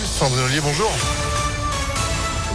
Sandrine Ollier, bonjour.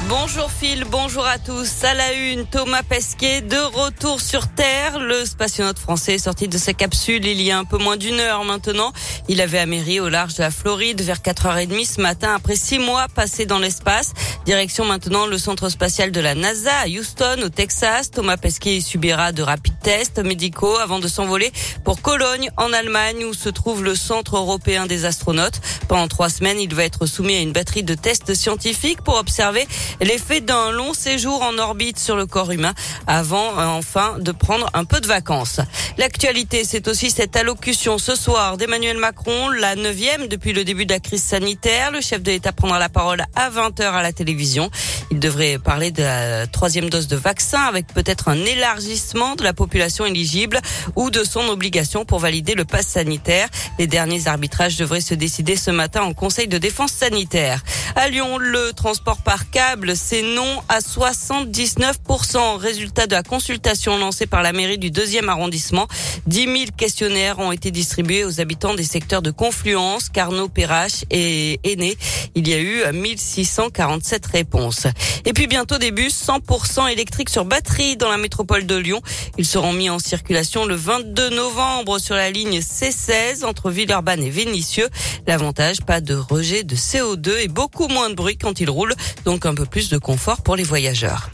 Bonjour Phil, bonjour à tous. À la une, Thomas Pesquet de retour sur Terre. Le spationaute français est sorti de sa capsule il y a un peu moins d'une heure maintenant. Il avait améri au large de la Floride vers 4h30 ce matin après six mois passés dans l'espace. Direction maintenant le centre spatial de la NASA à Houston au Texas. Thomas Pesquet subira de rapides tests médicaux avant de s'envoler pour Cologne en Allemagne où se trouve le centre européen des astronautes. Pendant trois semaines, il va être soumis à une batterie de tests scientifiques pour observer l'effet d'un long séjour en orbite sur le corps humain avant euh, enfin de prendre un peu de vacances. L'actualité, c'est aussi cette allocution ce soir d'Emmanuel Macron, la neuvième depuis le début de la crise sanitaire. Le chef de l'État prendra la parole à 20h à la télévision. Il devrait parler de la troisième dose de vaccin avec peut-être un élargissement de la population éligible ou de son obligation pour valider le pass sanitaire. Les derniers arbitrages devraient se décider ce matin en Conseil de défense sanitaire. À Lyon, le transport par câble, c'est non à 79%. Résultat de la consultation lancée par la mairie du deuxième arrondissement. 10 000 questionnaires ont été distribués aux habitants des secteurs de Confluence, Carnot, Perrache et Aîné. Il y a eu 1647 réponses. Et puis bientôt des bus 100% électriques sur batterie dans la métropole de Lyon. Ils seront mis en circulation le 22 novembre sur la ligne C16 entre Villeurbanne et Vénissieux. L'avantage, pas de rejet de CO2 et beaucoup moins de bruit quand il roule, donc un peu plus de confort pour les voyageurs.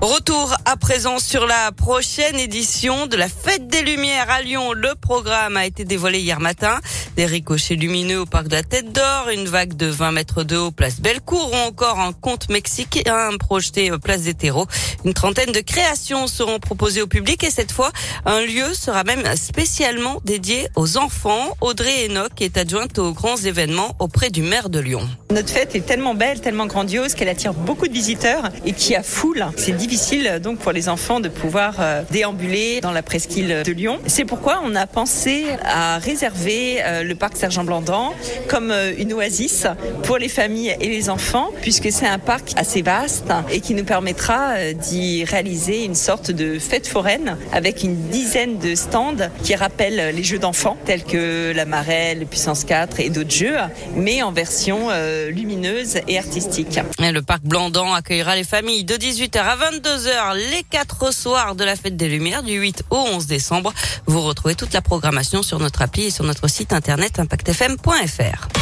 Retour à présent sur la prochaine édition de la Fête des Lumières à Lyon. Le programme a été dévoilé hier matin. Des ricochets lumineux au parc de la Tête d'Or, une vague de 20 mètres de haut place Bellecour ou encore un conte mexicain projeté place des terreaux. Une trentaine de créations seront proposées au public et cette fois, un lieu sera même spécialement dédié aux enfants. Audrey Enoch est adjointe aux grands événements auprès du maire de Lyon. Notre fête est tellement belle, tellement grandiose qu'elle attire beaucoup de visiteurs et qui a foule. C'est difficile donc pour les enfants de pouvoir euh, déambuler dans la presqu'île de Lyon. C'est pourquoi on a pensé à réserver euh, le parc Sergent Blandan comme euh, une oasis pour les familles et les enfants puisque c'est un parc assez vaste et qui nous permettra d'y réaliser une sorte de fête foraine avec une dizaine de stands qui rappellent les jeux d'enfants tels que la marelle, puissance 4 et d'autres jeux mais en version lumineuse et artistique. Le parc Blandan accueillera les familles de 18h à 22h les quatre soirs de la fête des Lumières du 8 au 11 décembre. Vous retrouvez toute la programmation sur notre appli et sur notre site internet impactfm.fr.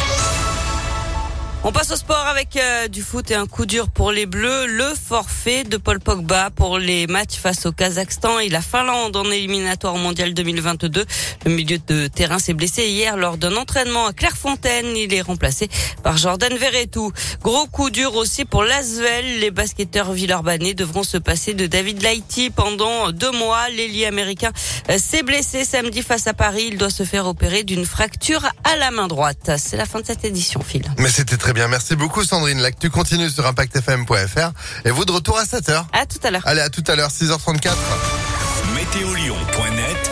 On passe au sport avec euh, du foot et un coup dur pour les Bleus. Le forfait de Paul Pogba pour les matchs face au Kazakhstan et la Finlande en éliminatoire mondial 2022. Le milieu de terrain s'est blessé hier lors d'un entraînement à Clairefontaine. Il est remplacé par Jordan Verretou. Gros coup dur aussi pour l'Asvel. Les basketteurs villeurbanais devront se passer de David Laïti pendant deux mois. L'ailier américain euh, s'est blessé samedi face à Paris. Il doit se faire opérer d'une fracture à la main droite. C'est la fin de cette édition, Phil. Très bien. Merci beaucoup, Sandrine. L'actu continue sur impactfm.fr. Et vous de retour à 7h. À tout à l'heure. Allez, à tout à l'heure, 6h34. Météolion.net